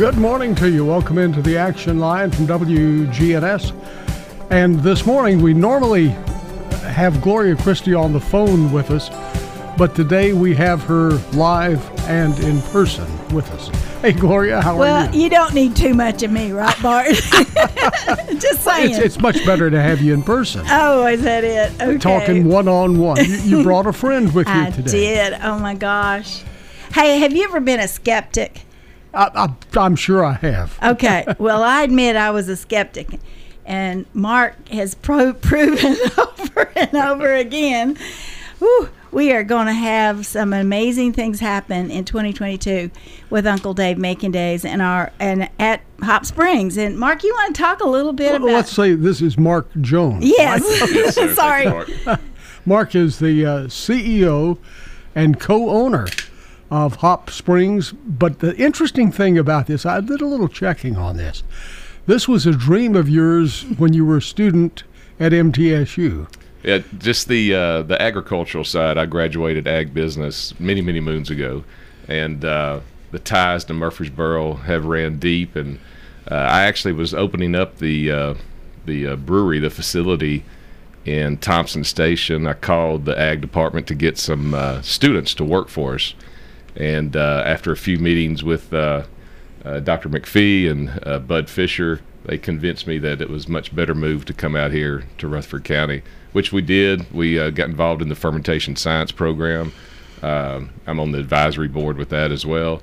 Good morning to you. Welcome into the action line from WGNS. And this morning, we normally have Gloria Christie on the phone with us, but today we have her live and in person with us. Hey, Gloria, how are you? Well, you? don't need too much of me, right, Bart? Just saying. It's, it's much better to have you in person, oh, is that it? Okay. talking one on one. You you brought a friend with you I today. I did. Oh my gosh. Hey, have you ever been a skeptic? I, I, I'm sure I have. Okay. well, I admit I was a skeptic, and Mark has pro- proven over and over again. Whew, we are going to have some amazing things happen in 2022 with Uncle Dave Macon Days and our and at Hop Springs. And Mark, you want to talk a little bit Well, about? let's say this is Mark Jones. yes. Sorry. Mark is the uh, CEO and co-owner of Hop Springs. But the interesting thing about this, I did a little checking on this. This was a dream of yours when you were a student at MTSU. Yeah, just the uh, the agricultural side. I graduated ag business many many moons ago, and uh, the ties to Murfreesboro have ran deep. And uh, I actually was opening up the uh, the uh, brewery, the facility in Thompson Station. I called the ag department to get some uh, students to work for us, and uh, after a few meetings with uh, uh, Dr. McPhee and Bud Fisher, they convinced me that it was much better move to come out here to Rutherford County, which we did. We got involved in the fermentation science program. Um, I'm on the advisory board with that as well.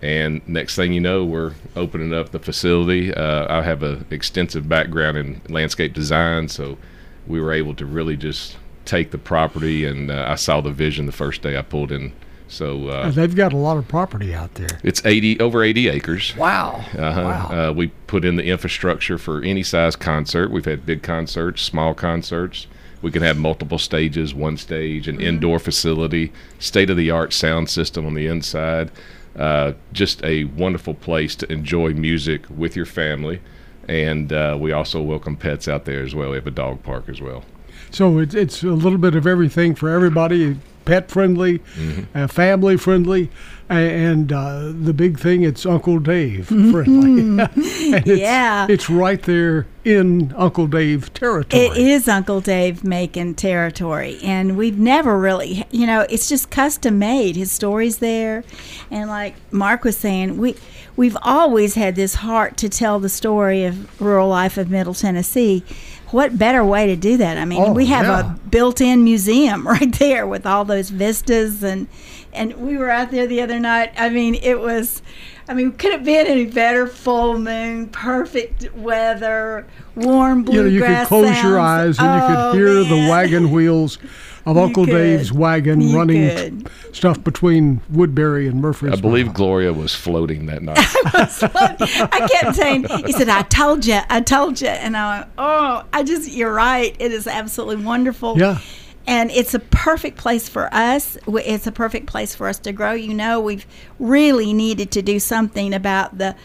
And next thing you know, we're opening up the facility. Uh, I have an extensive background in landscape design, so we were able to really just take the property, and uh, I saw the vision the first day I pulled in. So uh, They've got a lot of property out there. it's 80 over 80 acres. Wow. Uh-huh. Wow. Uh, we put in the infrastructure for any size concert. We've had big concerts, small concerts. We can have multiple stages, one stage, an indoor facility, state of the art sound system on the inside. Uh, just a wonderful place to enjoy music with your family. And uh, we also welcome pets out there as well. We have a dog park as well. So it's, it's a little bit of everything for everybody pet friendly, Mm-hmm. uh, family friendly, and uh, the big thing, it's Uncle Dave friendly. and it's, Yeah. It's right there in Uncle Dave territory. It is Uncle Dave Macon territory, and we've never really, you know, it's just custom made. His story's there, and like Mark was saying, we we've always had this heart to tell the story of rural life of Middle Tennessee. What better way to do that? I mean, Oh, we have yeah. a built-in museum right there with all those vistas, and and we were out there the other night. I mean, it was. I mean, could it been any better? Full moon, perfect weather, warm you know, you could close your eyes sounds. and you Oh, could hear the wagon wheels of Uncle could. Dave's wagon You running could. stuff between Woodbury and Murfreesboro. I believe Gloria was floating that night. I kept saying, he said, I told you, I told you. And I went, oh, I just, you're right. It is absolutely wonderful. Yeah. And it's a perfect place for us. It's a perfect place for us to grow. You know, we've really needed to do something about the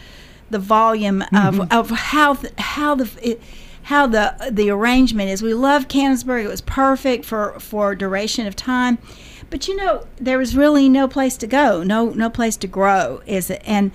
the volume of, mm-hmm. of how how the it, how the the arrangement is. We love Cannonsburgh. It was perfect for for duration of time. But you know, there was really no place to go, no no place to grow, is it? And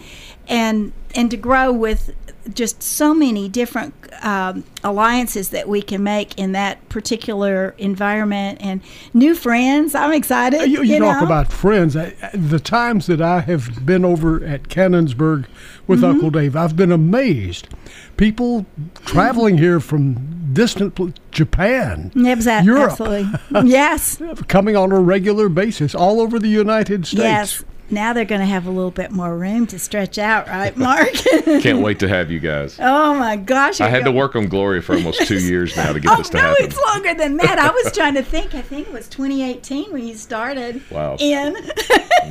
and and to grow with just so many different um, alliances that we can make in that particular environment and new friends. I'm excited. You, you talk know? about friends. I, the times that I have been over at Cannonsburgh with Mm-hmm. Uncle Dave, I've been amazed. People traveling here from distant Japan, Yeah, Europe. absolutely. yes. coming on a regular basis all over the United States. Yes. now they're going to have a little bit more room to stretch out, right, Mark? Can't wait to have you guys. oh my gosh! I you're had to work on Gloria for almost two years now to get Oh this to no, happen. it's longer than that. I was trying to think. I think it was 2018 when you started. Wow. In.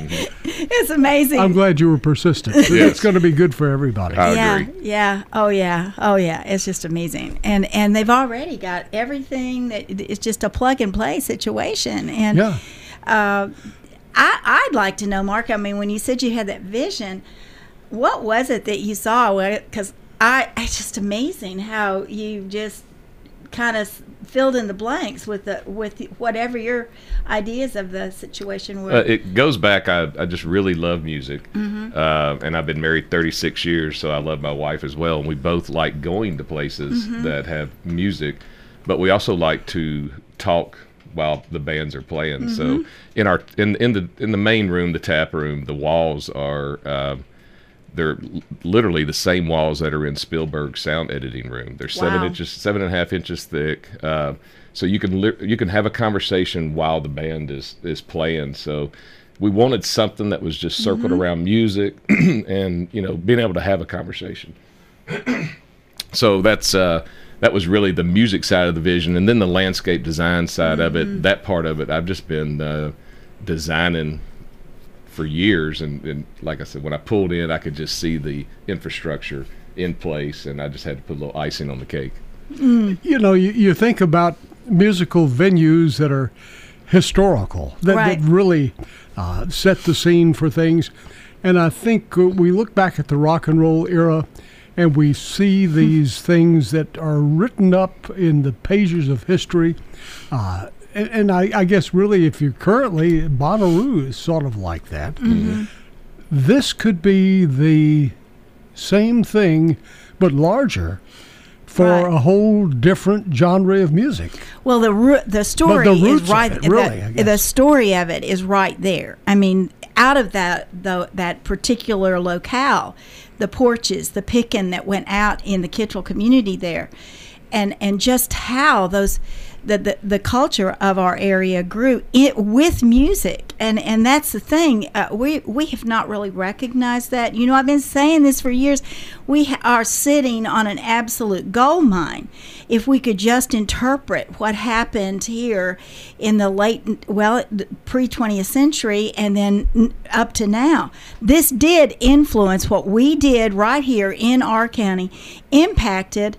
it's amazing. I'm glad you were persistent. Yes. It's going to be good for everybody. I yeah, agree. yeah, oh yeah, oh yeah. It's just amazing, and and they've already got everything that it's just a plug and play situation. And yeah. uh, I I'd like to know, Mark. I mean, when you said you had that vision, what was it that you saw? Because I it's just amazing how you just kind of filled in the blanks with the with whatever your ideas of the situation were. Uh, it goes back. I, I just really love music, Mm-hmm. uh, and I've been married 36 years, so I love my wife as well. And we both like going to places Mm-hmm. that have music, but we also like to talk while the bands are playing. So Mm-hmm. in our in in the in the main room, the tap room, the walls are. Uh, they're literally the same walls that are in Spielberg's sound editing room. They're seven Wow. inches, seven and a half inches thick. Uh, so you can li- you can have a conversation while the band is is playing. So we wanted something that was just circled around music and you know being able to have a conversation. so that's uh, that was really the music side of the vision, and then the landscape design side of it. That part of it, I've just been uh, designing for years and, and like I said, when I pulled in I could just see the infrastructure in place and I just had to put a little icing on the cake. You know, you, you think about musical venues that are historical, that, Right. that really uh, set the scene for things. And I think uh, we look back at the rock and roll era and we see these things that are written up in the pages of history. Uh, and, and I, I guess really, if you're currently, Bonnaroo is sort of like that. Mm-hmm. This could be the same thing, but larger. For Right. a whole different genre of music. Well, the the story roots is of right. it, the- really, I the, story of it is right there. I mean, out of that the, that particular locale, the porches, the picking that went out in the Kittrell community there, and and just how those. The, the, the culture of our area grew it with music. And and that's the thing uh, we we have not really recognized that. You know I've been saying this for years. We are sitting on an absolute gold mine. If we could just interpret what happened here in the late well pre 20th century and then up to now. This did influence what we did right here in our county impacted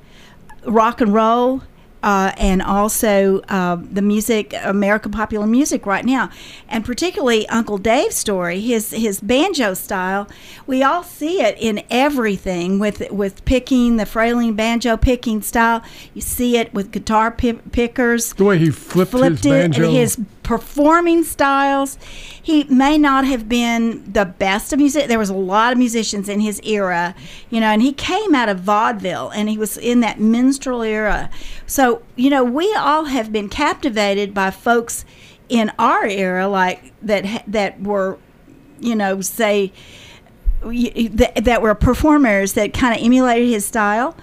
rock and roll uh, and also uh, the music, American popular music right now, and particularly Uncle Dave's story, his his banjo style. We all see it in everything with with picking the frailing banjo picking style. You see it with guitar pi- pickers The way he flipped, flipped his it, banjo. his performing styles. He may not have been the best of music. There was a lot of musicians in his era, you know, and he came out of vaudeville and he was in that minstrel era. So, you know, we all have been captivated by folks in our era like that that were, you know, say that, were performers that kind of emulated his style.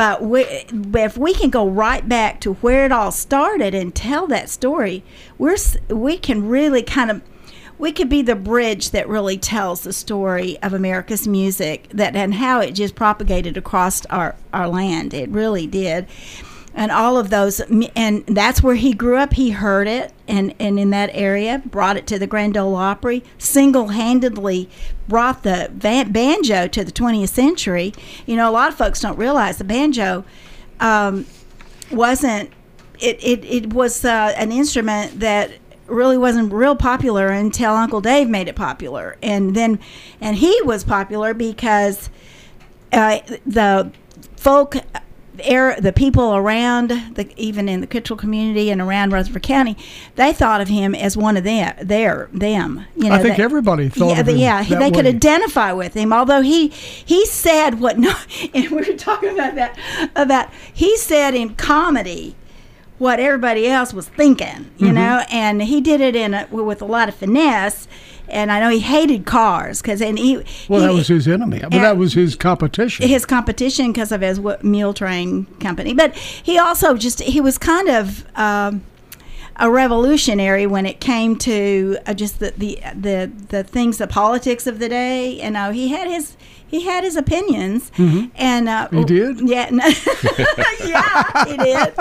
But, we, if we can go right back to where it all started and tell that story, we're we can really kind of we could be the bridge that really tells the story of America's music that and how it just propagated across our our land. It really did. And all of those, and that's where he grew up. He heard it, and, and in that area, brought it to the Grand Ole Opry. Single handedly brought the van, banjo to the 20th century. You know, a lot of folks don't realize the banjo um, wasn't it, it, it was uh, an instrument that really wasn't real popular until Uncle Dave made it popular, and then and he was popular because uh, the folk air the people around the even in the Kittrell community and around Rutherford County, they thought of him as one of them. Their them. You know, I think they- everybody thought yeah, of they- him yeah, they could identify with him. Although he he said what no, and we were talking about that about he said in comedy what everybody else was thinking, you Mm-hmm. know, and he did it in a, with a lot of finesse. And I know he hated cars because and he Well, he, that was his enemy. But that was his competition. his competition because of his w- mule train company. But he also just he was kind of um, a revolutionary when it came to uh, just the, the the the things, the politics of the day. You know, he had his he had his opinions, and uh, He did? Yeah, no, yeah, he did.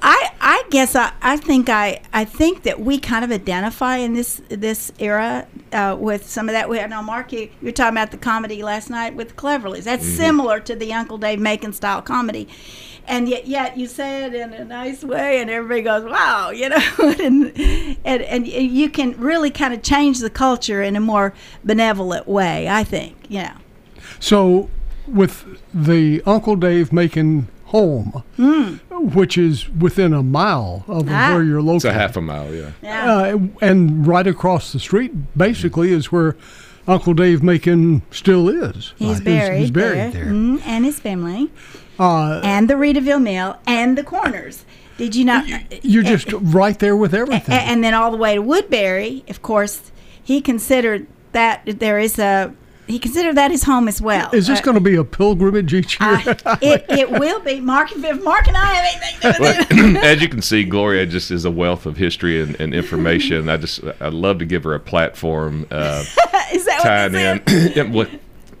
I I guess I, I think I I think that we kind of identify in this this era uh, with some of that. We know Mark, you, you were talking about the comedy last night with the Cleverlys. That's similar to the Uncle Dave Macon style comedy. And yet, yet you say it in a nice way, and everybody goes, "Wow!" You know, and, and and you can really kind of change the culture in a more benevolent way. I think, you know. So, with the Uncle Dave Macon home, which is within a mile of. Ah. where you're It's located, a half a mile, yeah. Yeah. uh, and right across the street, basically, is where Uncle Dave Macon still is. He's Uh, buried. He's, buried there, there. Mhm, and his family, Uh, and the Readyville Mill, and the Corners. Did you not? you're just right there with everything. and then all the way to Woodbury. Of course, he considered that there is a. He considered that his home as well. is this Uh, going to be a pilgrimage each year? I- it, it will be. Mark, if Mark and I have anything to do with it. As you can see, Gloria just is a wealth of history and, and information. I just I love to give her a platform, uh, Is that tying what in this? Yeah, well,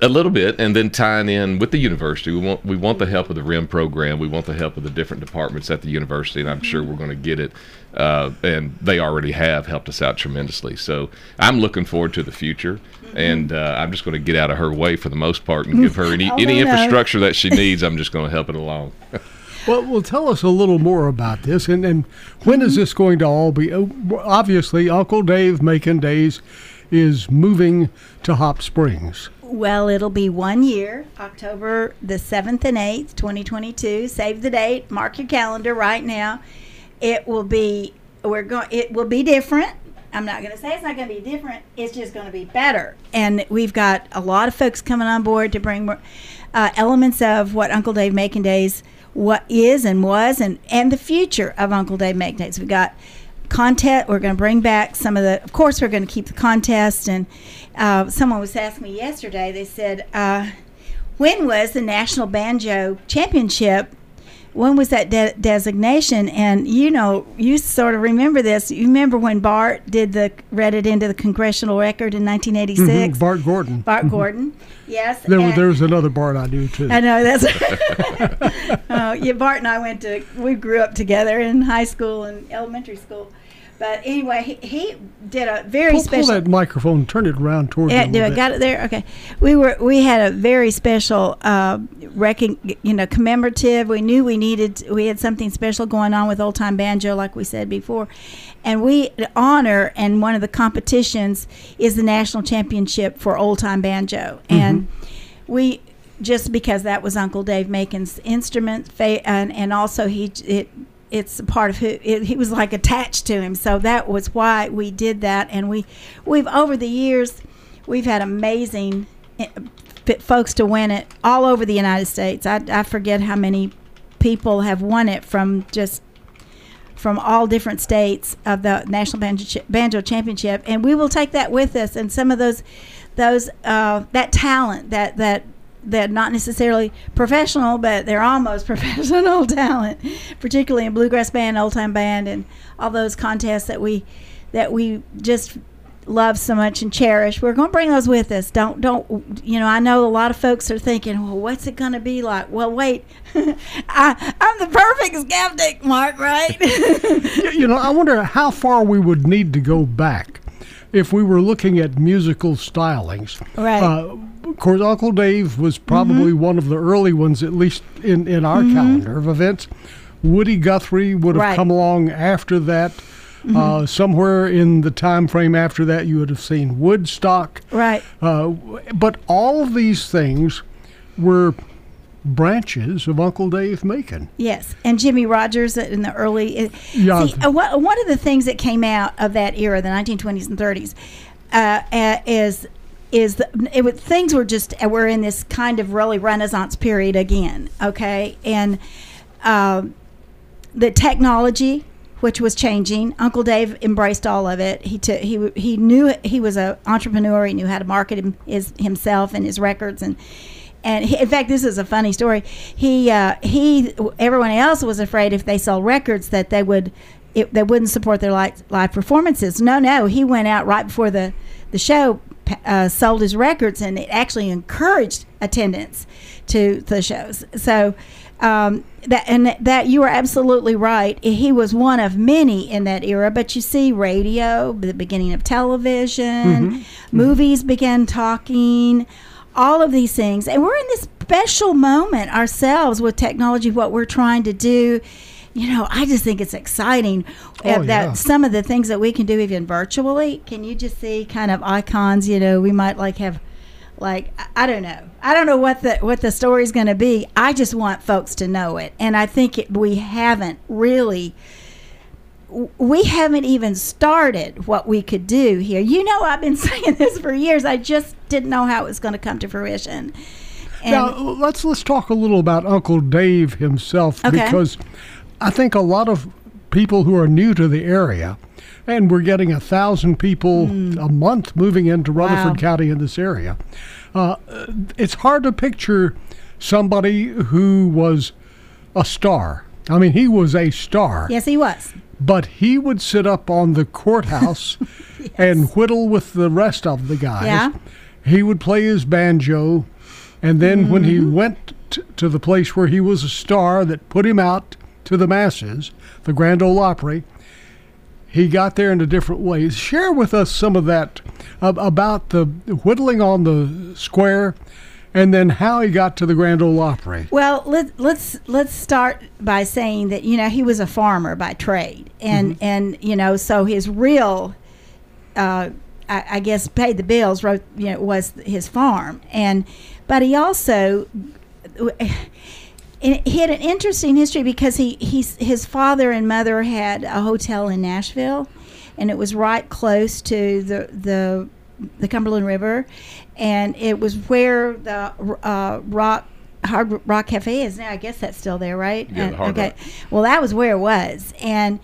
a little bit, and then tying in with the university. We want we want the help of the RIM program. We want the help of the different departments at the university, and I'm sure we're going to get it. Uh, and they already have helped us out tremendously. So I'm looking forward to the future. And uh, I'm just going to get out of her way for the most part and give her any, Oh, any no. infrastructure that she needs. I'm just going to help it along. Well, well, tell us a little more about this, and, and when is this going to all be? uh, Obviously, Uncle Dave Macon Days is moving to Hop Springs. Well, it'll be one year, October the 7th and 8th, 2022. Save the date, mark your calendar right now. It will be we're going it will be different. I'm not going to say it's not going to be different. It's just going to be better. And we've got a lot of folks coming on board to bring more, uh, elements of what Uncle Dave Macon Days what is and was and and the future of Uncle Dave Macon Days. We've got contest. We're going to bring back some of the. Of course, we're going to keep the contest. And uh, someone was asking me yesterday. They said, uh, "When was the National Banjo Championship? When was that de- designation?" And you know, you sort of remember this. You remember when Bart did the read it into the congressional record in 1986. Mhm, Bart Gordon. Bart Gordon, yes. There, and- there's another Bart I do too. I know that's. oh, yeah, Bart and I went to. We grew up together in high school and elementary school, but anyway, he, he did a very pull, pull that microphone, turn it around toward you. Yeah, do I bit. got it there? Okay. We were we had a very special uh, recon, you know, commemorative. We knew we needed we had something special going on with old time banjo, like we said before, and we honor and one of the competitions is the national championship for old time banjo, and we just because that was Uncle Dave Macon's instrument, fa- and and also he it it's part of who it, he was like attached to him. So that was why we did that, and we we've over the years we've had amazing eh, folks to win it all over the United States. I, I forget how many people have won it from just from all different states of the National Banjo, Banjo Championship, and we will take that with us. And some of those, those uh, that talent that that that not necessarily professional, but they're almost professional talent, particularly in bluegrass band, old time band, and all those contests that we that we just love so much and cherish. We're going to bring those with us. Don't don't you know? I know a lot of folks are thinking, well, what's it going to be like? Well, wait, I, I'm the perfect skeptic, Mark. Right? you know, I wonder how far we would need to go back if we were looking at musical stylings. Right. Uh, course, Uncle Dave was probably Mm-hmm. one of the early ones, at least in, in our calendar of events. Woody Guthrie would have Right. Mm-hmm. come along after that. Uh, somewhere in the time frame after that, you would have seen Woodstock. right. Uh, but all of these things were branches of Uncle Dave Macon. Yes, and Jimmie Rodgers in the early. uh, Yeah. See, uh, one of the things that came out of that era, the 1920s and 30s, uh, uh, is is the, it things were just we're in this kind of really Renaissance period again. Okay, and um, the technology which was changing. Uncle Dave embraced all of it. He took he he knew he was an entrepreneur. He knew how to market him, his, himself and his records and. And he, in fact, this is a funny story. He uh, he everyone else was afraid if they sold records that they would it, they wouldn't support their live, live performances. No, no, he went out right before the the show, uh, sold his records, and it actually encouraged attendance to the shows. So. Um, that and that you are absolutely right. He was one of many in that era. But you see, radio, the beginning of television, movies began talking, all of these things, and we're in this special moment ourselves with technology. What we're trying to do, you know, I just think it's exciting Oh, that yeah. some of the things that we can do even virtually. Can you just see kind of icons? You know, we might like have like I- I don't know. I don't know what the what the story's going to be. I just want folks to know it, and I think it, we haven't really. We haven't even started what we could do here. You know, I've been saying this for years. I just didn't know how it was going to come to fruition. And now let's let's talk a little about Uncle Dave himself Okay. because I think a lot of people who are new to the area, and we're getting a thousand people a month moving into Rutherford. Wow. County in this area. Uh, it's hard to picture somebody who was a star. I mean, he was a star, yes, he was. but he would sit up on the courthouse and whittle with the rest of the guys. Yeah. He would play his banjo, and then when he Mm-hmm. went t- to the place where he was a star that put him out to the masses, the Grand Ole Opry, he got there in a different way. Share with us some of that ab- about the whittling on the square, and then how he got to the Grand Ole Opry. Well, let, let's let's start by saying that you know he was a farmer by trade, and and you know so his real, uh, I, I guess, paid the bills. Wrote you know was his farm, and but he also. He had an interesting history because he, he's, his father and mother had a hotel in Nashville, and it was right close to the the the Cumberland River, and it was where the uh, rock Hard Rock Cafe is now. I guess that's still there, right? Yeah, the Hard okay. Rock. Well, that was where it was, and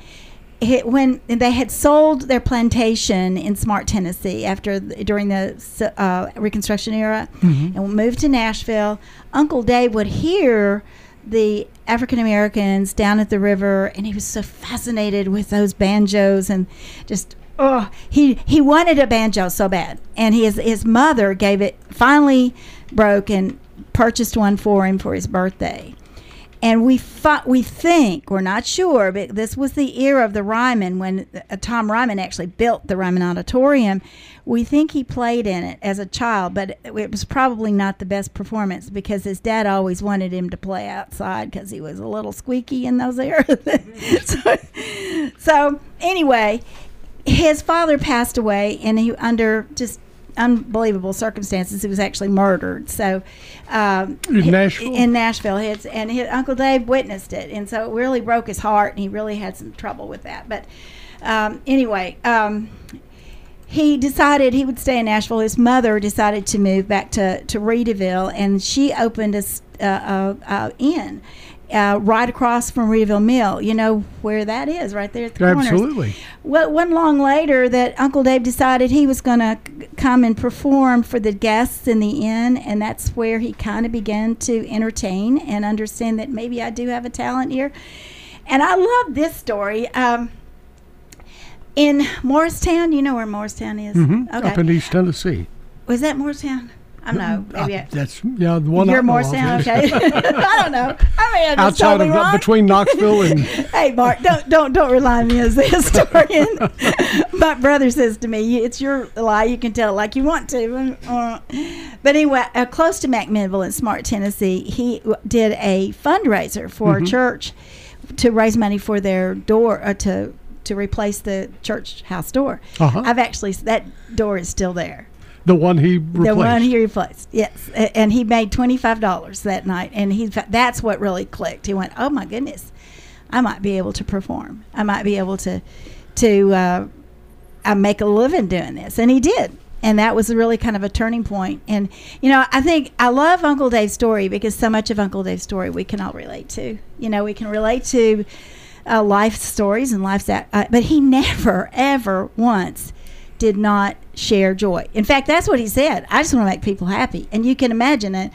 it, when they had sold their plantation in Smartt, Tennessee, after the, during the uh, Reconstruction era, and moved to Nashville, Uncle Dave would hear the African Americans down at the river, and he was so fascinated with those banjos and just. Oh, he he wanted a banjo so bad, and his his mother gave it. Finally, broke and purchased one for him for his birthday and we fi- we think we're not sure, but this was the era of the Ryman when uh, Tom Ryman actually built the Ryman Auditorium. We think he played in it as a child, but it, it was probably not the best performance because his dad always wanted him to play outside because he was a little squeaky in those eras. so, so anyway, his father passed away, and he under just unbelievable circumstances. He was actually murdered. So um, In Nashville? in Nashville, his, and his Uncle Dave witnessed it, and so it really broke his heart, and he really had some trouble with that. But um, anyway. Um, he decided he would stay in Nashville. His mother decided to move back to, to Readyville, and she opened a, uh, uh, uh, inn uh, right across from Readyville Mill. You know where that is, right there at the corner. Absolutely. Well, one long later, that Uncle Dave decided he was going to come and perform for the guests in the inn, and that's where he kind of began to entertain and understand that maybe I do have a talent here. And I love this story. Um, in Morristown, you know where Morristown is? hmm Okay. Up in East Tennessee. Was that Morristown? I don't know. Maybe Uh, that's yeah, the one I you're know of. Morristown. Okay. I don't know. I mean, Outside totally of wrong. between Knoxville and hey Mark, don't don't don't rely on me as the historian. My brother says to me, "It's your lie. You can tell it like you want to." Uh, But anyway, uh, close to McMinnville in Smartt, Tennessee, he w- did a fundraiser for Mm-hmm. a church to raise money for their door uh, to to replace the church house door. Uh-huh. I've actually that door is still there. The one he replaced. The one he replaced, yes, and he made twenty five dollars that night, and he that's what really clicked. He went, "Oh my goodness, I might be able to perform. I might be able to to uh, uh, make a living doing this," and he did. And that was really kind of a turning point. And you know, I think I love Uncle Dave's story because so much of Uncle Dave's story we can all relate to. You know, we can relate to. Uh, uh, life stories and life's that, uh, but he never ever once did not share joy. In fact, that's what he said. I just want to make people happy. And you can imagine it.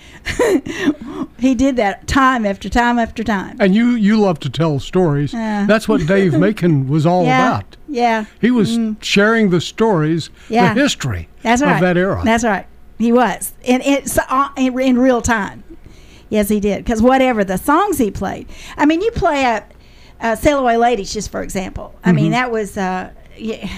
he did that time after time after time. And you you love to tell stories. Yeah. That's what Dave Macon was all yeah. about. Yeah. He was sharing the stories, Yeah. the history That's right. of that era. That's right. He was, and it's uh, in, in real time. Yes, he did. Because whatever the songs he played, I mean, you play a, uh, "Sail Away, Ladies," just for example. I Mm-hmm. mean, that was uh, yeah,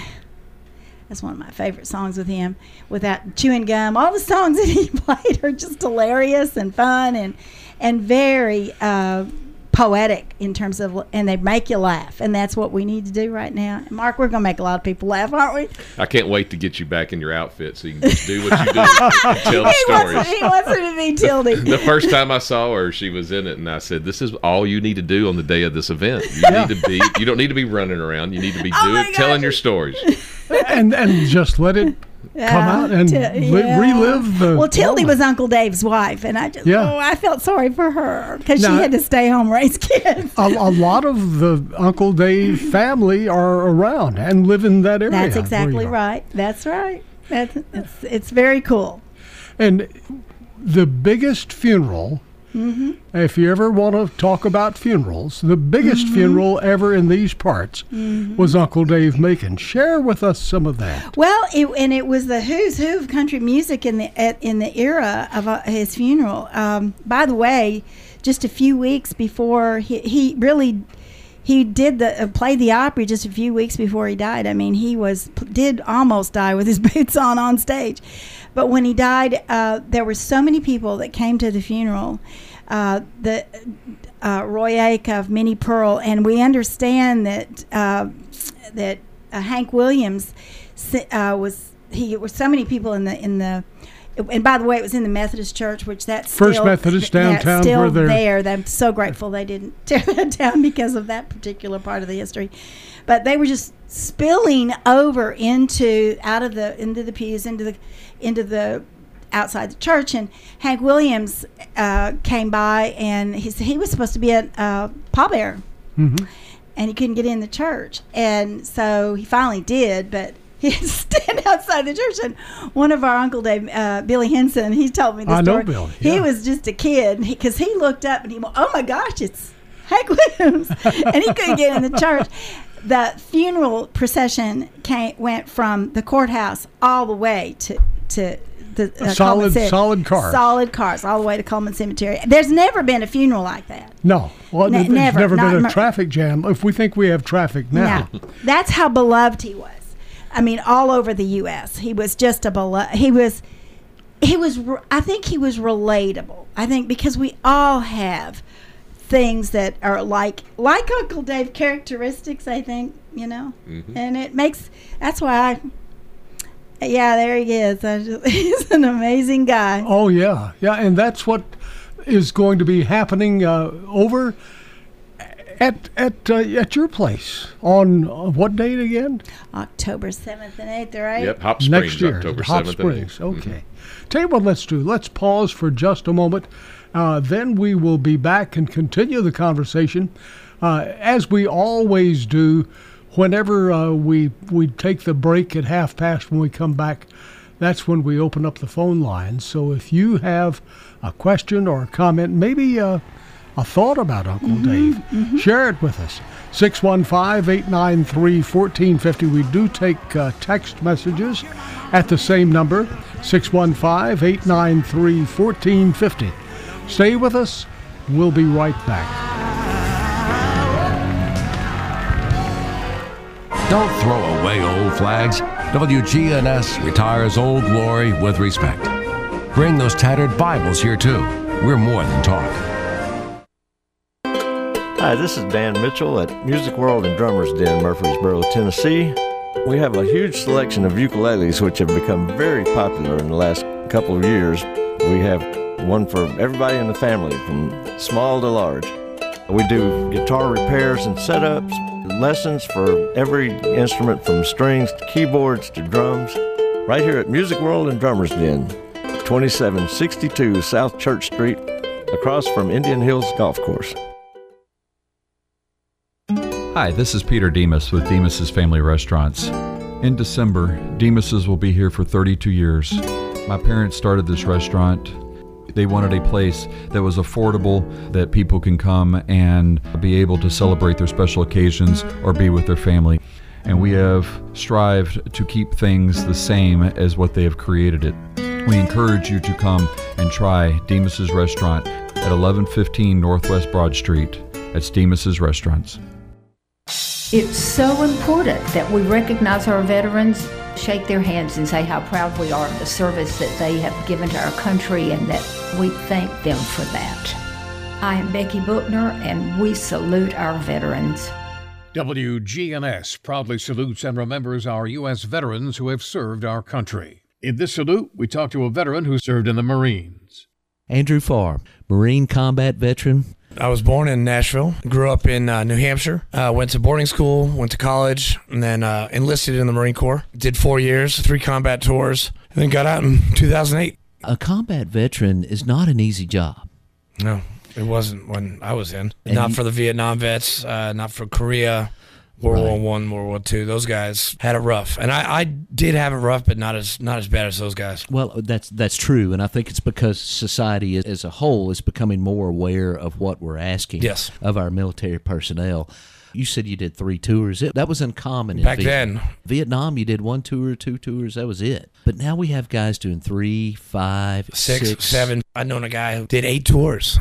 that's one of my favorite songs with him. Without chewing gum, all the songs that he played are just hilarious and fun and and very uh, poetic in terms of, and they make you laugh, and that's what we need to do right now. Mark, we're gonna make a lot of people laugh, aren't we? I can't wait to get you back in your outfit so you can just do what you do and tell the He wants, stories. he wants it to be Tildy. The first time I saw her, she was in it, and I said, "This is all you need to do on the day of this event. You Yeah. need to be. You don't need to be running around. You need to be Oh doing, telling your stories." and and just let it come out and li- yeah. relive the. Well, moment. was Uncle Dave's wife, and I just Yeah. oh, I felt sorry for her because she had to stay home raise kids. A, a lot of the Uncle Dave family are around and live in that area. That's exactly right. That's right. That's it's, it's very cool. And the biggest funeral, Mm-hmm. if you ever want to talk about funerals, the biggest Mm-hmm. funeral ever in these parts was Uncle Dave Macon. Share with us some of that. Well, it, and it was the who's who of country music in the at, in the era of uh, his funeral. Um, by the way, just a few weeks before he, he really he did the uh, played the Opry just a few weeks before he died. I mean, he was did almost die with his boots on on stage, but when he died, uh, there were so many people that came to the funeral. Uh, the uh, Roy Acuff Minnie Pearl, and we understand that uh, that uh, Hank Williams uh, was he was so many people in the in the. And by the way, it was in the Methodist Church, which that's First still, Methodist downtown, still they're- there. I'm so grateful they didn't tear that down because of that particular part of the history. But they were just spilling over into out of the into the pews into the into the outside the church. And Hank Williams uh, came by, and he said he was supposed to be a uh, pallbearer, Mm-hmm. and he couldn't get in the church. And so he finally did, but. He had to stand outside the church, and one of our Uncle Dave, uh, Billy Henson, he told me the I know story. Billy, He was just a kid because he, looked up and he went, "Oh my gosh, it's Hank Williams," and he couldn't get in the church. The funeral procession came went from the courthouse all the way to to the uh, Solid- Coleman Cem- solid cars. solid cars, all the way to Coleman Cemetery. There's never been a funeral like that. No, well, Ne- there's never, never been a mer- traffic jam. If we think we have traffic now, No, that's how beloved he was. I mean, all over the U.S., he was just a beloved. He was, he was. re- I think he was relatable. I think because we all have things that are like like Uncle Dave characteristics. I think you know, and it makes. That's why I. Yeah, there he is. Just, he's an amazing guy. oh yeah, yeah, and that's what is going to be happening uh, over at at uh, at your place on uh, what date again? October seventh and eighth, right? Yep, Hop Springs, next year. October Hot seventh. Springs. Okay. Tell you what, let's do. Let's pause for just a moment. Uh, then we will be back and continue the conversation, uh, as we always do. Whenever uh, we we take the break at half past, when we come back, that's when we open up the phone lines. So if you have a question or a comment, maybe uh, a thought about Uncle Dave, share it with us. 615 893 1450. We do take uh, text messages at the same number 615 893 1450. Stay with us. We'll be right back. Don't throw away old flags. WGNS retires old glory with respect. Bring those tattered Bibles here too. We're more than talk. Hi, this is Dan Mitchell at Music World and Drummers Den, Murfreesboro, Tennessee. We have a huge selection of ukuleles which have become very popular in the last couple of years. We have one for everybody in the family, from small to large. We do guitar repairs and setups, lessons for every instrument from strings to keyboards to drums, right here at Music World and Drummers Den, 2762 South Church Street, across from Indian Hills Golf Course. Hi, this is Peter Demos with Demos's Family Restaurants. In December, Demos's will be here for 32 years. My parents started this restaurant. They wanted a place that was affordable, that people can come and be able to celebrate their special occasions or be with their family. And we have strived to keep things the same as what they have created it. We encourage you to come and try Demos's Restaurant at 1115 Northwest Broad Street. That's Demos's Restaurants. It's so important that we recognize our veterans, shake their hands, and say how proud we are of the service that they have given to our country and that we thank them for that. I am Becky Bookner, and we salute our veterans. WGNS proudly salutes and remembers our U.S. veterans who have served our country. In this salute, we talk to a veteran who served in the Marines. Andrew Farr, Marine combat veteran. I was born in Nashville, grew up in uh, New Hampshire, uh, went to boarding school, went to college, and then uh, enlisted in the Marine Corps. Did four years, three combat tours, and then got out in 2008. A combat veteran is not an easy job. No, it wasn't when I was in. And not you- for the Vietnam vets, uh, not for Korea, World. War One, World War Two. Those guys had it rough, and I, I did have it rough, but not as not as bad as those guys. Well, that's that's true, and I think it's because society as- as a whole is becoming more aware of what we're asking Yes. of our military personnel. You said you did three tours. It, that was uncommon in Back Vietnam. then. Vietnam, you did one tour, two tours. That was it. But now we have guys doing three, five, six, six. seven. I known a guy who did eight tours.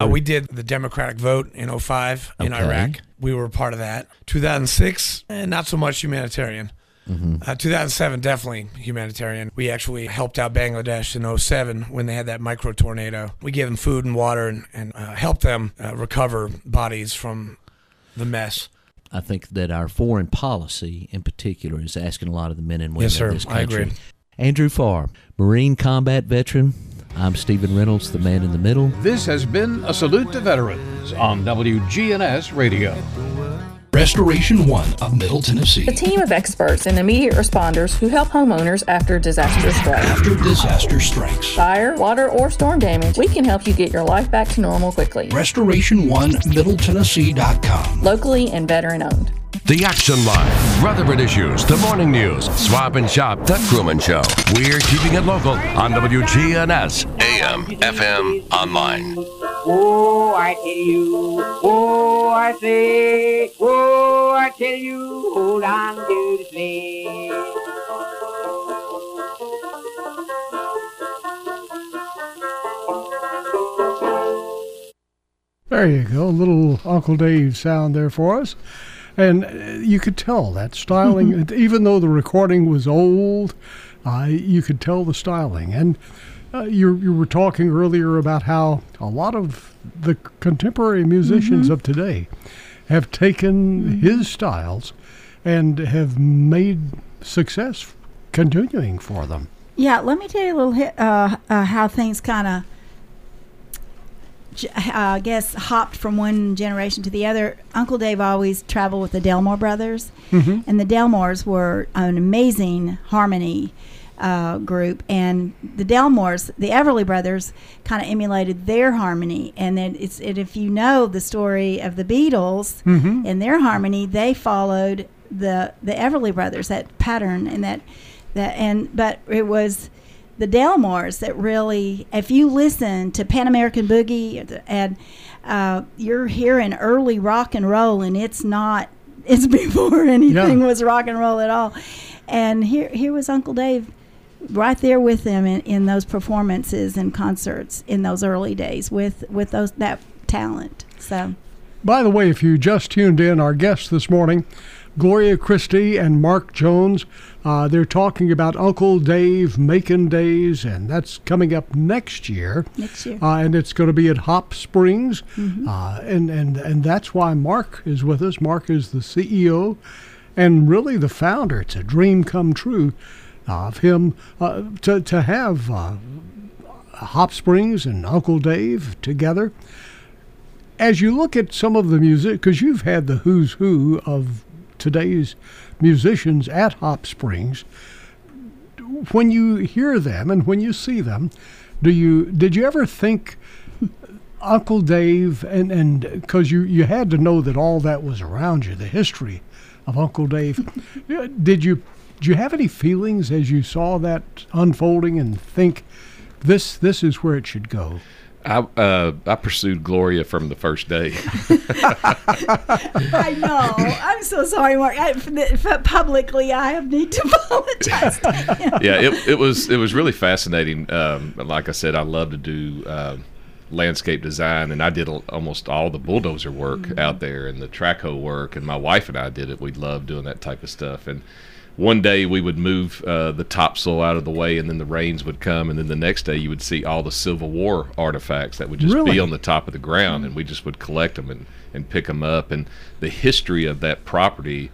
Uh, we did the Democratic vote in 05 in Okay. Iraq. We were a part of that. 2006, eh, not so much humanitarian. Uh, 2007, definitely humanitarian. We actually helped out Bangladesh in 07 when they had that micro tornado. We gave them food and water and, and uh, helped them uh, recover bodies from the mess. I think that our foreign policy, in particular, is asking a lot of the men and women Yes, sir. of this I country. agree. Andrew Farr, Marine combat veteran. I'm Stephen Reynolds, the man in the middle. This has been a salute to veterans on WGNS Radio. Restoration One of Middle Tennessee. A team of experts and immediate responders who help homeowners after disaster strikes. After disaster strikes. Fire, water, or storm damage, we can help you get your life back to normal quickly. Restoration One Middle Tennessee.com. Locally and veteran owned. The Action Line, Rutherford Issues, the Morning News, Swap and Shop, The Crewman Show. We're keeping it local on WGNS, AM, FM, online. Oh, I tell you, oh, I say, oh, I tell you, hold on to the sleigh. There you go, a little Uncle Dave sound there for us. And uh, you could tell that styling, even though the recording was old, uh, you could tell the styling. And uh, you, you were talking earlier about how a lot of the contemporary musicians of today have taken his styles and have made success continuing for them. Yeah, let me tell you a little uh, uh, how things kind of, I guess, hopped from one generation to the other. Uncle Dave always traveled with the Delmore brothers, Mhm. and the Delmores were an amazing harmony uh, group. And the Delmores, the Everly brothers, kind of emulated their harmony. And then it's and if you know the story of the Beatles Mhm. and their harmony, they followed the the Everly brothers that pattern and that that and but it was the Delmores that really if you listen to Pan American Boogie and uh, you're hearing early rock and roll and it's not it's before anything Yeah. was rock and roll at all. And here here was Uncle Dave right there with them in, in those performances and concerts in those early days with with those that talent. So. By the way, if you just tuned in, our guests this morning, Gloria Christie and Mark Jones, uh, they're talking about Uncle Dave Macon Days, and that's coming up next year. next year Uh, and it's going to be at Hop Springs, Mhm. uh, and and and that's why Mark is with us. Mark is the CEO, and really the founder. It's a dream come true of him uh, to to have uh, Hop Springs and Uncle Dave together. As you look at some of the music, because you've had the who's who of today's musicians at Hop Springs, when you hear them and when you see them, do you did you ever think Uncle Dave, and and because you you had to know that all that was around you, the history of Uncle Dave. Did you did you have any feelings as you saw that unfolding and think this this is where it should go? I uh, I pursued Gloria from the first day. I know. I'm so sorry, Mark. I, f- f- publicly, I need to apologize. to him. yeah, it, it was it was really fascinating. Um, like I said, I love to do um landscape design, and I did al- almost all the bulldozer work out there and the track hoe work. And my wife and I did it. We loved doing that type of stuff. And one day we would move uh, the topsoil out of the way, and then the rains would come, and then the next day you would see all the Civil War artifacts that would just Really? be on the top of the ground, and we just would collect them and and pick them up. And the history of that property.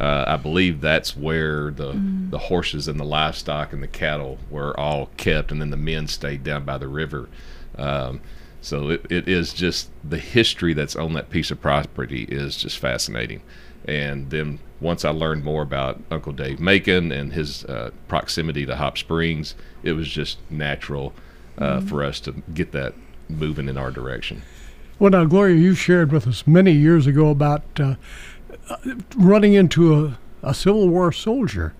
Uh, I believe that's where the Mm. the horses and the livestock and the cattle were all kept, and then the men stayed down by the river. Um, so it, it is just the history that's on that piece of property is just fascinating. And then once I learned more about Uncle Dave Macon and his uh, proximity to Hop Springs, it was just natural uh, Mhm. for us to get that moving in our direction. Well, now, Gloria, you shared with us many years ago about uh, uh, running into a, a Civil War soldier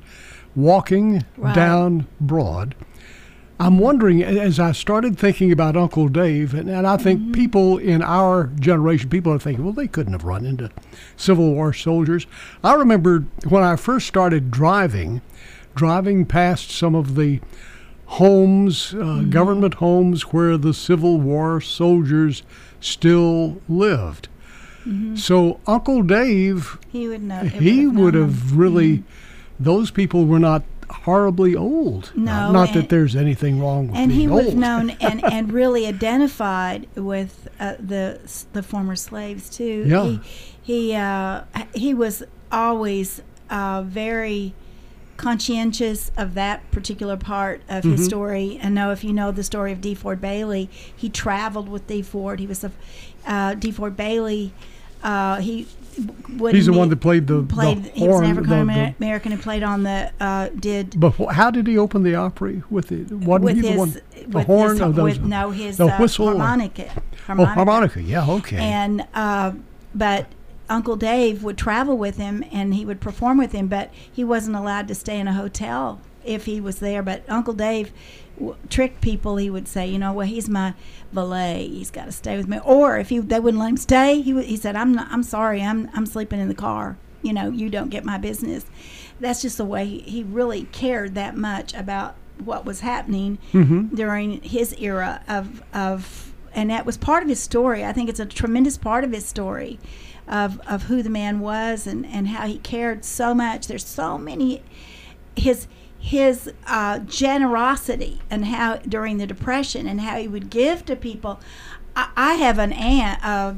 walking Right. down Broad. I'm wondering, as I started thinking about Uncle Dave, and, and I think mm-hmm. people in our generation, people are thinking, well, they couldn't have run into Civil War soldiers. I remember when I first started driving, driving past some of the homes, uh, mm-hmm. government homes where the Civil War soldiers still lived. Mm-hmm. So Uncle Dave, He would know. he would have really, those people were not horribly old. No, not that and- there's anything wrong with and being he old. known and, and really identified with uh, the the former slaves too. Yeah. He he uh, he was always uh, very conscientious of that particular part of his Mhm. story. I know if you know the story of DeFord Bailey, he traveled with DeFord. He was a uh, DeFord Bailey. Uh, he would He's the one that played the- the played. he was horn, an the- African the- American who played on the uh, did But how did he open the Opry with the? Wasn't with he the his, one? The horn? his, or those, with, no, his the uh, whistle. harmonica, Oh, harmonica. Yeah. Okay. And uh, but Uncle Dave would travel with him and he would perform with him, but he wasn't allowed to stay in a hotel if he was there. But Uncle Dave tricked people. He would say, you know, well, he's my valet. He's got to stay with me. Or if he they wouldn't let him stay, he would, he said, I'm not, I'm sorry, I'm I'm sleeping in the car. You know, you don't get my business. That's just the way he, he really cared that much about what was happening Mhm. during his era of of and that was part of his story. I think it's a tremendous part of his story of of who the man was and and how he cared so much. There's so many his his uh, generosity and how during the depression and how he would give to people. I, I have an aunt. Uh,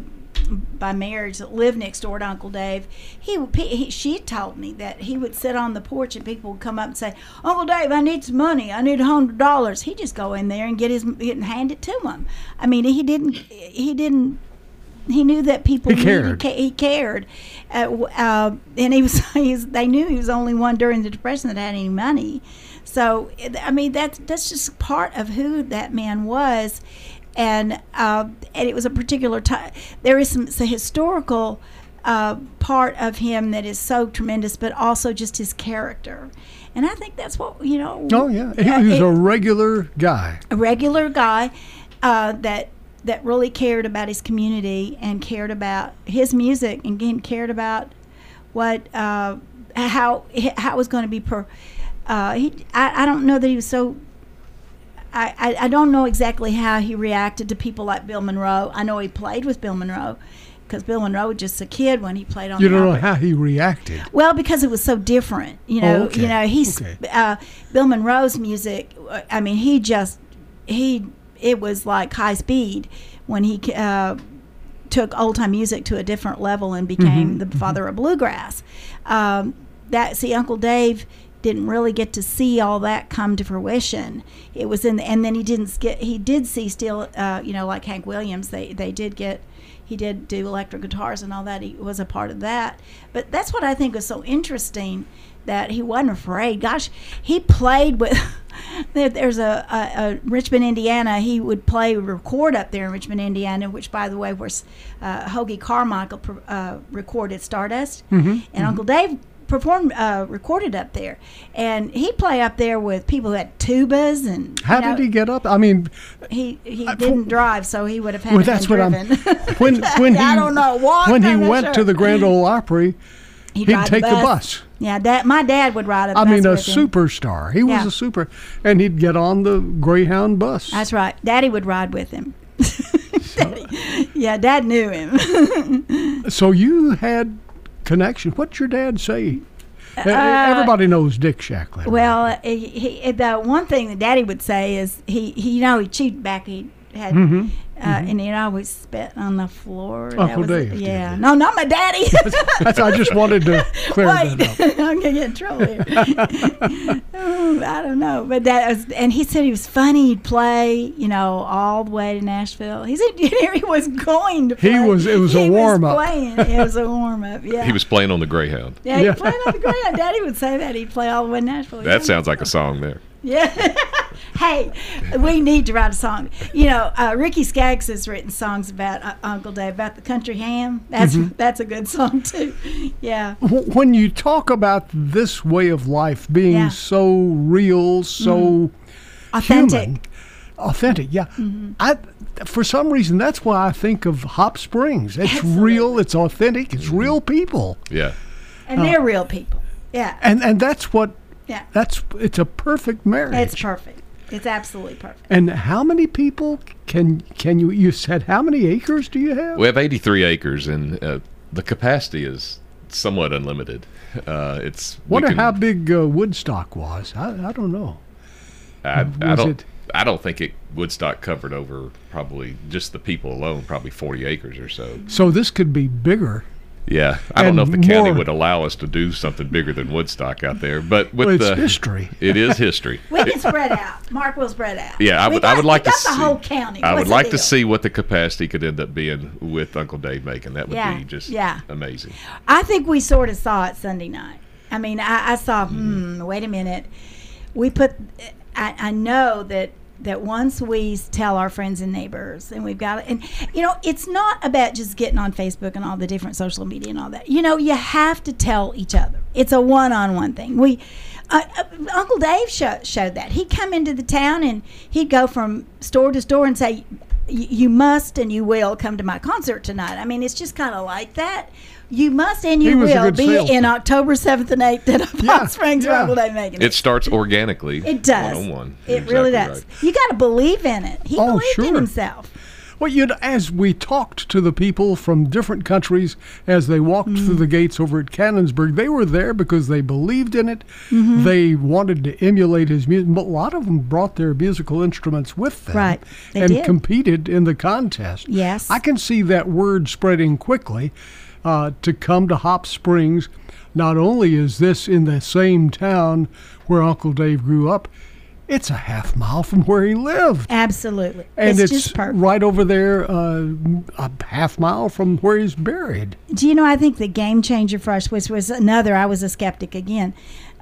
by marriage that lived next door to Uncle Dave. He, he she told me that he would sit on the porch and people would come up and say, "Uncle Dave, I need some money. I need a hundred dollars." He'd just go in there and get his and hand it to him. I mean, he didn't he didn't he knew that people He needed- cared. ca- he cared, uh, uh, and he was, he was. They knew he was the only one during the depression that had any money. So I mean, that's that's just part of who that man was, and uh, and it was a particular time. There is some, historical uh, part of him that is so tremendous, but also just his character, and I think that's what you know. Oh yeah, he uh, was it- a regular guy. a regular guy uh, that that really cared about his community and cared about his music and cared about what uh, how how it was going to be per. Uh, he I, I don't know that he was so. I, I, I don't know exactly how he reacted to people like Bill Monroe. I know he played with Bill Monroe because Bill Monroe was just a kid when he played on You don't know how he reacted. Well, because it was so different, you Oh, know. okay. You know, he's Okay. uh, Bill Monroe's music. I mean, he just he it was like high speed when he uh, took old time music to a different level and became Mhm, the father of bluegrass. Um, that see, Uncle Dave didn't really get to see all that come to fruition. It was in, the, and then he didn't get. He did see still, uh, you know, like Hank Williams. They they did get. He did do electric guitars and all that. He was a part of that. But that's what I think was so interesting that he wasn't afraid. Gosh, he played with. there- There's a, a, a Richmond, Indiana. He would play record up there in Richmond, Indiana, which, by the way, was uh, Hoagy Carmichael pr- uh, recorded Stardust, Mhm, and Uncle Dave performed uh, recorded up there, and he'd play up there with people who had tubas and. How know, did he get up? I mean, He he didn't drive, so he would have had well, to that's what I'm. When when he I don't know. When he I'm went to the Grand Ole Opry, he'd, ride take the bus. Yeah, that my dad would ride a I bus I mean, a superstar. He was Yeah. a super, and he'd get on the Greyhound bus. That's right. Daddy would ride with him. Daddy, yeah, Dad knew him. So you had connection. What's your dad say? Uh, Everybody knows Dick Shacklin. well, he, he, the one thing that Daddy would say is he, he you know, he chewed back. He had, Mhm, uh, and he'd always spit on the floor. That Uncle was- Dave did Yeah, no, not my daddy. That's, I just wanted to clear Wait, that up. I'm gonna get in trouble here. Oh, I don't know, but that was, and he said he was funny. He'd play, you know, all the way to Nashville. He said he was going to. He Play. was- it was a He warm-up. playing. It was a warm up. Yeah. He was playing on the Greyhound. Yeah, he played on the Greyhound. Daddy would say that he'd play all the way to Nashville. That sounds like a song there. Yeah. Hey, we need to write a song. You know, uh, Ricky Skaggs has written songs about uh, Uncle Dave, about the country ham. That's Mhm. that's a good song too. Yeah. When you talk about this way of life being Yeah. so real, so Authentic. human, authentic, yeah. Mhm. I, for some reason, that's why I think of Hop Springs. It's real, it's authentic, it's real people, Yeah. And they're real people. Yeah. and and that's what. Yeah. That's it's a perfect marriage. It's perfect. It's absolutely perfect. And how many people can can you? You said how many acres do you have? We have 83 acres, and uh, the capacity is somewhat unlimited. Uh, it's Wonder can- how big uh, Woodstock was. I, I don't know. I, I don't. it- I don't think it Woodstock covered over probably just the people alone, probably 40 acres or so. So this could be bigger. Yeah, I don't know if the county would allow us to do something bigger than Woodstock out there, but with Well, it's the history. it is history. We can spread out. Mark will spread out. Yeah, I We would. I would like to got see. the whole county. I What's would the like to see what the capacity could end up being with Uncle Dave Macon. That would Yeah, be just yeah. amazing. I think we sort of saw it Sunday night. I mean, I, I saw. Mm-hmm. Hmm. Wait a minute. We put. I, I know that that once we tell our friends and neighbors, and we've got it and you know, it's not about just getting on Facebook and all the different social media and all that. You know, you have to tell each other. It's a one-on-one thing. We. Uh, uh, Uncle Dave show, showed that. He'd come into the town and he'd go from store to store and say, "Y- "You must and you will come to my concert tonight." I mean, it's just kind of like that. You must and you will be salesman. in October seventh and eighth at Hop Springs yeah. Uncle Dave Macon It starts organically. It does. One on one. It really does. You got to believe in it. He Oh, believed in himself. Well, you know, as we talked to the people from different countries as they walked Mm-hmm. through the gates over at Cannonsburgh, they were there because they believed in it. Mhm. They wanted to emulate his music, but a lot of them brought their musical instruments with them, Right. And did. competed in the contest. Yes. I can see that word spreading quickly uh, to come to Hop Springs. Not only is this in the same town where Uncle Dave grew up, it's a half mile from where he lived. Absolutely. And it's, it's, right over there, uh, a half mile from where he's buried. Do you know? I think the game changer for us, which was another. I was a skeptic again,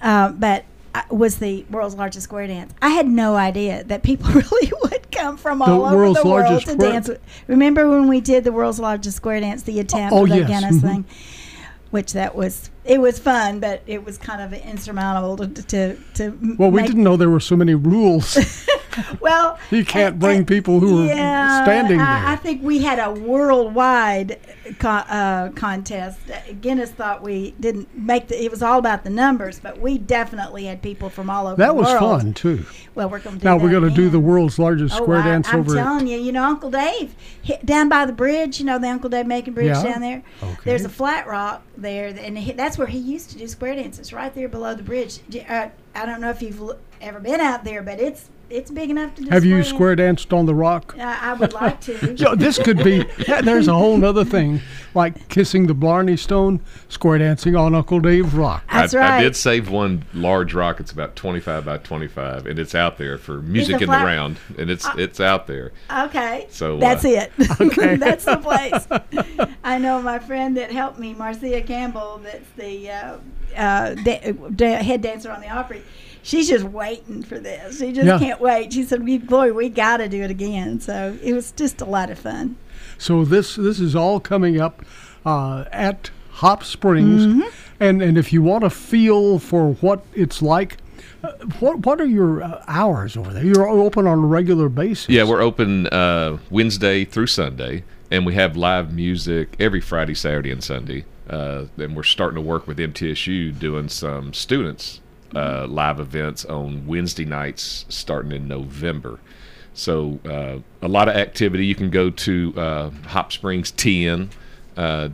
uh, but was the world's largest square dance. I had no idea that people really would come from The all over the world largest to square- dance. Remember when we did the world's largest square dance, the attempt Oh, the yes. Guinness Mhm. thing? Which that was, it was fun, but it was kind of insurmountable to to to. Well, we didn't know there were so many rules. Well, you can't bring people who yeah, are standing I, I think we had a worldwide co- uh, contest. Guinness thought we didn't make the. It was all about the numbers, but we definitely had people from all over That was world. fun too. Well, we're going to Now we're going to do the world's largest Oh, square I, dance I'm over. telling you, you know, Uncle Dave down by the bridge. You know, the Uncle Dave Macon Bridge Yeah. down there. Okay. There's a flat rock there, and he, that's where he used to do square dances, right there below the bridge. Uh, I don't know if you've l- ever been out there, but it's it's big enough to. Have you square danced on the rock? Uh, I would like to. Yo, this could be. there's a whole other thing, like kissing the Blarney Stone, square dancing on Uncle Dave's rock. That's I, I did save one large rock. It's about 25 by 25, and it's out there for music in the flat- round, and it's it's out there. Okay. So, that's uh, it. Okay. that's the place. I know my friend that helped me, Marcia Campbell. That's the uh, uh, da- da- head dancer on the Opry. She's just waiting for this. She just Yeah. can't wait. She said, "We boy, we got to do it again." So it was just a lot of fun. So this this is all coming up uh, at Hop Springs, Mm-hmm. and and if you want to feel for what it's like, uh, what what are your uh, hours over there? You're open on a regular basis. Yeah, we're open uh, Wednesday through Sunday, and we have live music every Friday, Saturday, and Sunday. Uh, and we're starting to work with MTSU doing some students uh, live events on Wednesday nights starting in November. So uh, a lot of activity. You can go to uh, hopspringstn uh,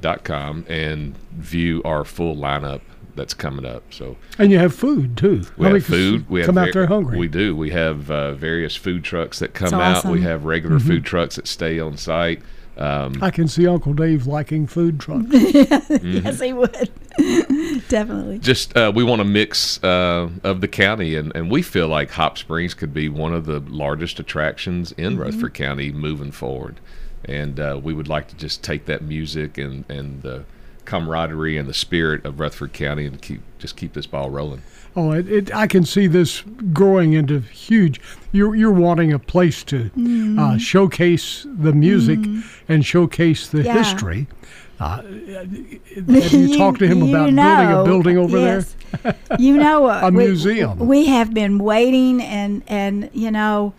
and view our full lineup that's coming up. So and you have food too. we I mean, food. We have come out var- there hungry. We do. We have uh, various food trucks that come That's out. We have regular Mm-hmm. food trucks that stay on site. Um, I can see Uncle Dave liking food trucks. Mm-hmm. Yes, he would. Definitely. just uh, we want a mix uh, of the county, and, and we feel like Hop Springs could be one of the largest attractions in Mm-hmm. Rutherford County moving forward. And uh, we would like to just take that music and, and the camaraderie and the spirit of Rutherford County and keep just keep this ball rolling. Oh, it, it, I can see this growing into huge. You're you're wanting a place to uh, showcase the music and showcase the Yeah. history. Uh, have you, talked to him about building know, a building over yes. you know, uh, A we- museum. We have been waiting, and and you know,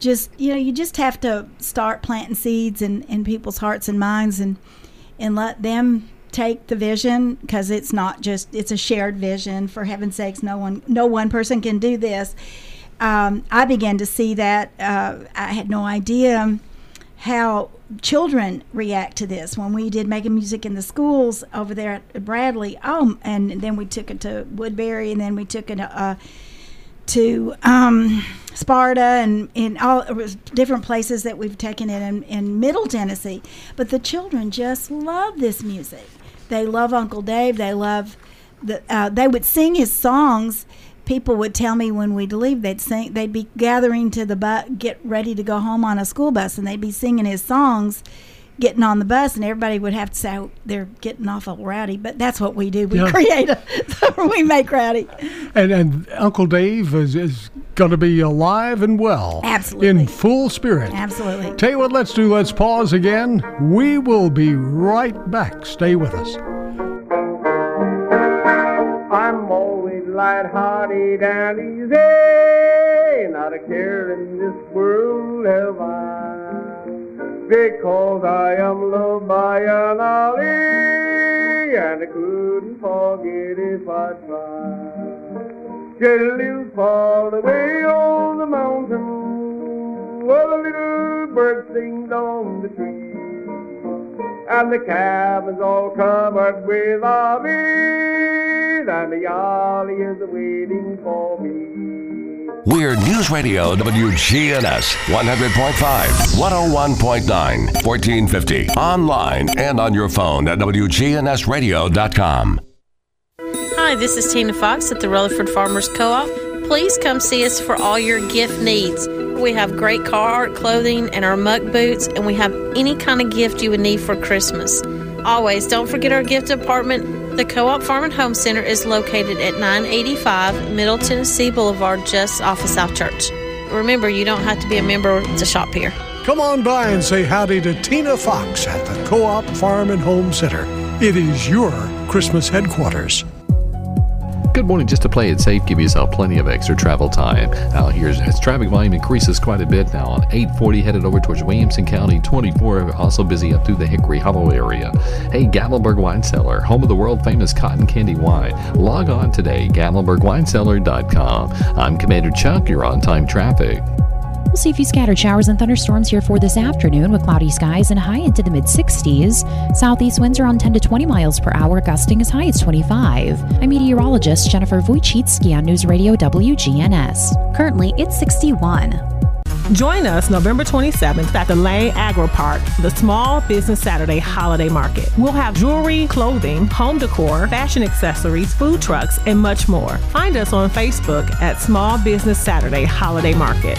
just you know, you just have to start planting seeds in in people's hearts and minds, and and let them take the vision because it's not just it's a shared vision. For heaven's sakes, no one no one person can do this. Um, I began to see that. Uh, I had no idea how children react to this when we did making music in the schools over there at Bradley. Oh, and then we took it to Woodbury, and then we took it uh, to um, Sparta, and in all different places that we've taken it in, in Middle Tennessee. But the children just love this music. They love Uncle Dave. They love the. Uh, they would sing his songs. People would tell me when we'd leave, they'd sing. They'd be gathering to the bus, get ready to go home on a school bus, and they'd be singing his songs, getting on the bus, and everybody would have to say "Oh, they're getting awful rowdy. But that's what we do. We Yeah. create a. we make rowdy. And and Uncle Dave is, is going to be alive and well. Absolutely. In full spirit. Absolutely. Tell you what, let's do. Let's pause again. We will be right back. Stay with us. I'm always light-hearted and easy, not a care in this world have I, because I am loved by an Ollie, and I couldn't forget if I tried. She lives far away on the mountain, where the little bird sings on the tree. And the cabin's all covered with obbies, and the ollie is waiting for me. We're News Radio WGNS 100.5, 101.9, 1450. Online and on your phone at WGNSradio.com. Hi, this is Tina Fox at the Rutherford Farmers Co-op. Please come see us for all your gift needs. We have great car art clothing and our muck boots, and we have any kind of gift you would need for Christmas. Always, don't forget our gift department. The Co-op Farm and Home Center is located at 985 Middle Tennessee Boulevard, just off of South Church. Remember, you don't have to be a member to shop here. Come on by and say howdy to Tina Fox at the Co op Farm and Home Center. It is your Christmas headquarters. Good morning. Just to play it safe, give yourself plenty of extra travel time. Now, here's as traffic volume increases quite a bit now on 840 headed over towards Williamson County, 24 also busy up through the Hickory Hollow area. Hey, Gatlinburg Wine Cellar, home of the world famous cotton candy wine. Log on today, GatlinburgWineCellar.com. I'm Commander Chuck. You're on time traffic. We'll see a few scattered showers and thunderstorms here for this afternoon with cloudy skies and high into the mid 60s. Southeast winds are on 10 to 20 miles per hour, gusting as high as 25. I'm meteorologist Jennifer Wojcicki on News Radio WGNS. Currently, it's 61. Join us November 27th at the Lane Agro Park, the Small Business Saturday Holiday Market. We'll have jewelry, clothing, home decor, fashion accessories, food trucks, and much more. Find us on Facebook at Small Business Saturday Holiday Market.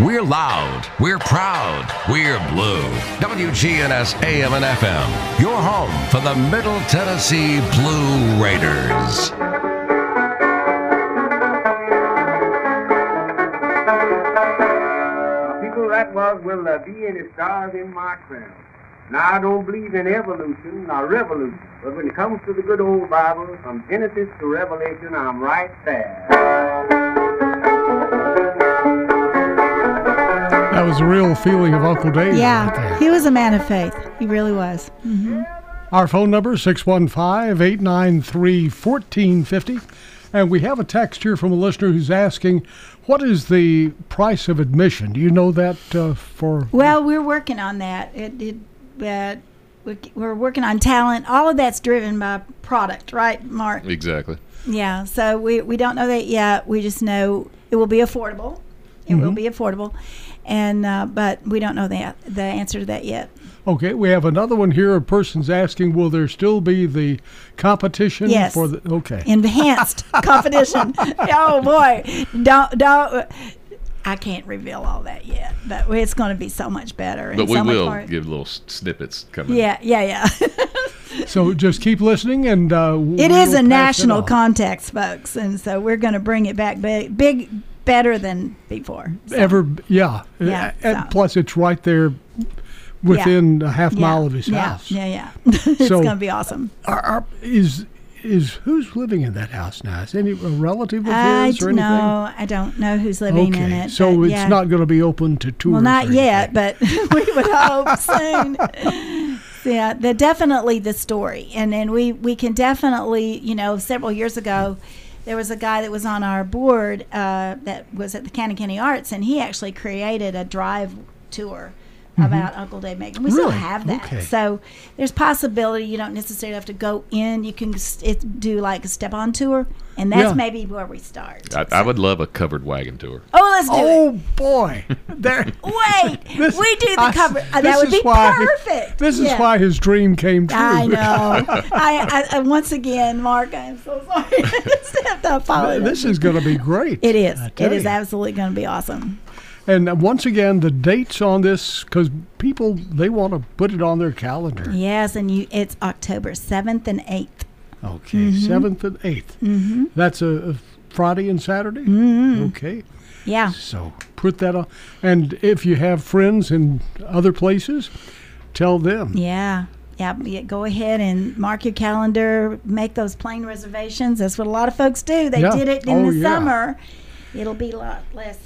We're loud. We're proud. We're blue. WGNS AM and FM. Your home for the Middle Tennessee Blue Raiders. People that was, will there be any stars in my crown? Now, I don't believe in evolution nor revolution, but when it comes to the good old Bible, from Genesis to Revelation, I'm right there. Was a real feeling of Uncle Dave. right Yeah, there. he was a man of faith. He really was. hmm Our phone number is 615-893-1450. And we have a text here from a listener who's asking, what is the price of admission? Do you know that uh, for Well, we're working on that. It, it, uh, we- we're working on talent. All of that's driven by product, right, Mark? Exactly. Yeah. So we, we don't know that yet. We just know it will be affordable. It will Mhm. be affordable, and uh, but we don't know the the answer to that yet. Okay, we have another one here. A person's asking, will there still be the competition Yes. for the Okay. Enhanced competition. oh boy, don't don't. I can't reveal all that yet, but it's going to be so much better. and But we so much will more- give little snippets coming. Yeah, yeah, yeah. so just keep listening and uh, It we'll is a national on. context, folks, and so we're going to bring it back big, big, better than before. Ever, yeah. Yeah, And so. plus, it's right there within a half Yeah, mile of his yeah, house. Yeah, yeah. it's So- going to be awesome. Are, are, is is who's living in that house now? Is any a relative of I his or don't anything? know. I don't know who's living okay, in it. so it's yeah. not going to be open to tours. Well, not yet, but we would hope soon. Yeah, the definitely the story, and then we we can definitely you know several years ago. There was a guy that was on our board uh, that was at the County Arts, and he actually created a drive tour Mhm. about Uncle Dave Macon. We still have that, Okay. so there's possibility. You don't necessarily have to go in. You can it, do like a step on tour, and that's Yeah. maybe where we start. I, I would love a covered wagon tour. Oh, let's do oh, it. boy, there. Wait, This- we do the cover. this that would be why- perfect. This is Yeah. why his dream came true. I know. I, I, I once again, Mark, I'm so sorry. I just have to apologize. this is going to be great. It is. I It tell is absolutely going to be awesome. And once again, the dates on this because people they want to put it on their calendar. Yes, and you. It's October seventh and eighth. Okay, Mhm. 7th and 8th. Mm-hmm. That's a, a Friday and Saturday? Mhm. Okay. Yeah. So put that on. And if you have friends in other places, tell them. Yeah. Yeah, yeah, go ahead and mark your calendar. Make those plane reservations. That's what a lot of folks do. They Yeah. did it in Oh, the yeah. summer. It'll be a lot less.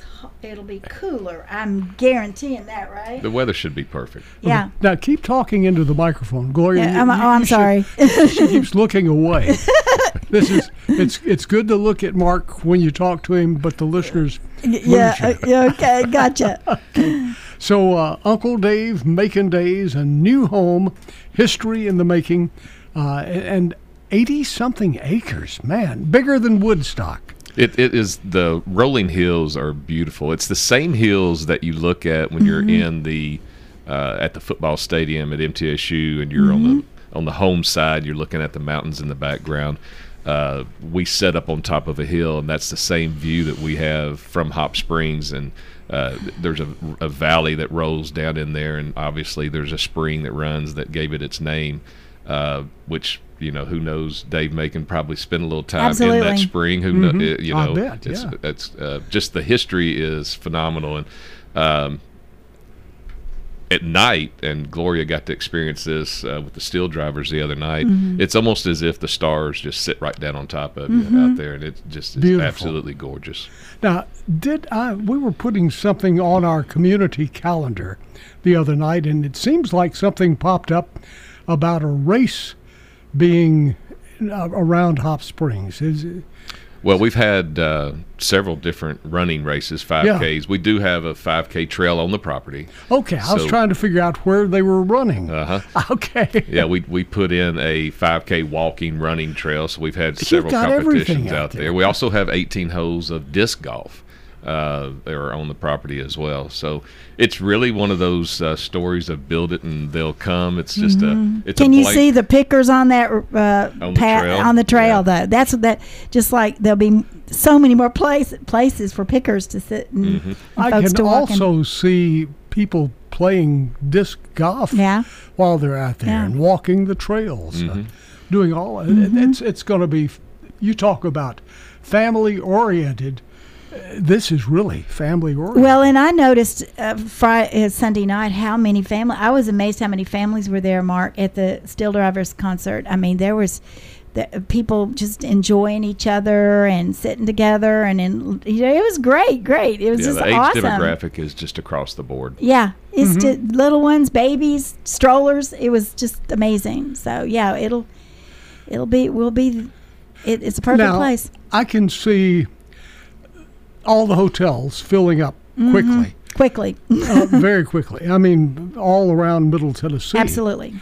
Ho- It'll be cooler. I'm guaranteeing that, right? The weather should be perfect. Yeah. Now keep talking into the microphone, Gloria. Yeah, you- I'm- you- oh, I'm you should- sorry. she keeps looking away. this is it's it's good to look at Mark when you talk to him, but the listeners. Yeah. you. uh, yeah, okay. Gotcha. So, uh, Uncle Dave Macon Days, a new home, history in the making, uh, and 80 something acres. Man, bigger than Woodstock. It, it is the rolling hills are beautiful. It's the same hills that you look at when you're Mhm. in the uh, at the football stadium at MTSU and you're on Mhm. the on the home side. You're looking at the mountains in the background. Uh, we set up on top of a hill, and that's the same view that we have from Hop Springs. And uh, there's a, a valley that rolls down in there, and obviously there's a spring that runs that gave it its name, uh, which you know, who knows? Dave Macon probably spent a little time in that spring. Who kno- Mhm. uh, you I know? bet, it's yeah. it's uh, just the history is phenomenal and. Um, at night, and Gloria got to experience this uh, with the steel drivers the other night. Mhm. It's almost as if the stars just sit right down on top of you Mhm. out there, and it just is Beautiful. absolutely gorgeous. Now, did I? We were putting something on our community calendar the other night, and it seems like something popped up about a race being uh, around Hop Springs. Is it, Well, we've had uh, several different running races, 5Ks. We do have a 5K trail on the property. okay? I was trying to figure out where they were running. Uh huh. Okay. Yeah, we we put in a 5K walking running trail, so we've had several competitions out out there. there. We also have 18 holes of disc golf. Uh, that are on the property as well. So it's really one of those uh, stories of build it and they'll come. It's just Mhm. a it's Can a you see the pickers on that uh, On the path trail? on the trail though? That's that just like there'll be so many more place, places for pickers to sit and, Mm-hmm. and I can to walk in. also see people playing disc golf Yeah. while they're out there Yeah. and walking the trails, uh, Mhm. doing all. it- Mhm. It's it's going to be. You talk about family oriented. This is really family oriented. Well, and I noticed uh, Friday, uh, Sunday night how many family. I was amazed how many families were there, Mark, at the Steel Drivers concert. I mean, there was the, people just enjoying each other and sitting together, and in, you know, it was great, great. It was yeah, just the age awesome. demographic is just across the board. Yeah, it's Mm-hmm. just little ones, babies, strollers. It was just amazing. So yeah, it'll it'll be will be. It, it's a perfect now, place. I can see all the hotels filling up quickly, Quickly, uh, very quickly. I mean, all around Middle Tennessee. absolutely.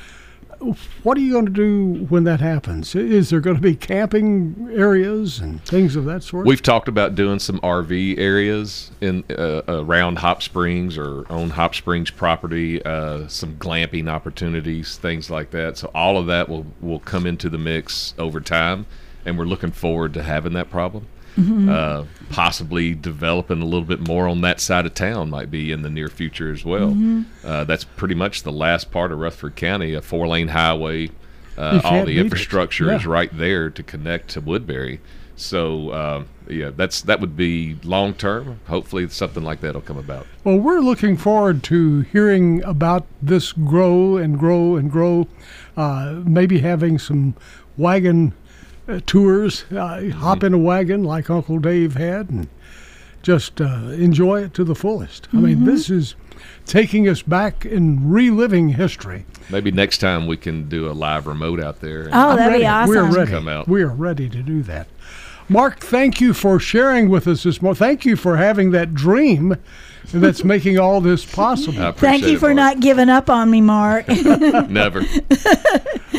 What are you going to do when that happens? Is there going to be camping areas and things of that sort? We've talked about doing some RV areas in uh, around Hop Springs or on Hop Springs property, uh, some glamping opportunities, things like that. So all of that will will come into the mix over time, and we're looking forward to having that problem. Uh, possibly developing a little bit more on that side of town might be in the near future as well. Uh, that's pretty much the last part of Rutherford County, a four lane highway. Uh, all the infrastructure is right there to connect to Woodbury. So uh, yeah, that's that would be long term. Hopefully, something like that will come about. Well, we're looking forward to hearing about this grow and grow and grow. Uh, maybe having some wagon tours, uh, hop in a wagon like Uncle Dave had, and just uh, enjoy it to the fullest. I mean, this is taking us back and reliving history. Maybe next time we can do a live remote out there. Oh, that'd be ready. We're awesome. ready. Come out. We are ready to do that. Mark, thank you for sharing with us this morning. Thank you for having that dream that's making all this possible. Thank you it, for Mark. not giving up on me, Mark. Never.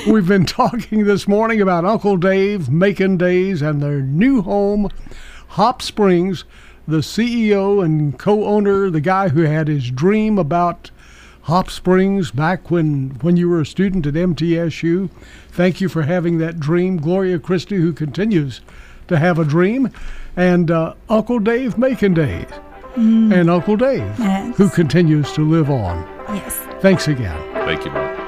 We've been talking this morning about Uncle Dave, Macon Days, and their new home, Hop Springs. The CEO and co owner, the guy who had his dream about Hop Springs back when, when you were a student at MTSU. Thank you for having that dream. Gloria Christie, who continues to have a dream, and uh, Uncle Dave Macon Days, Mm. and Uncle Dave, Yes. who continues to live on. yes. Thanks again. Thank you, Mark.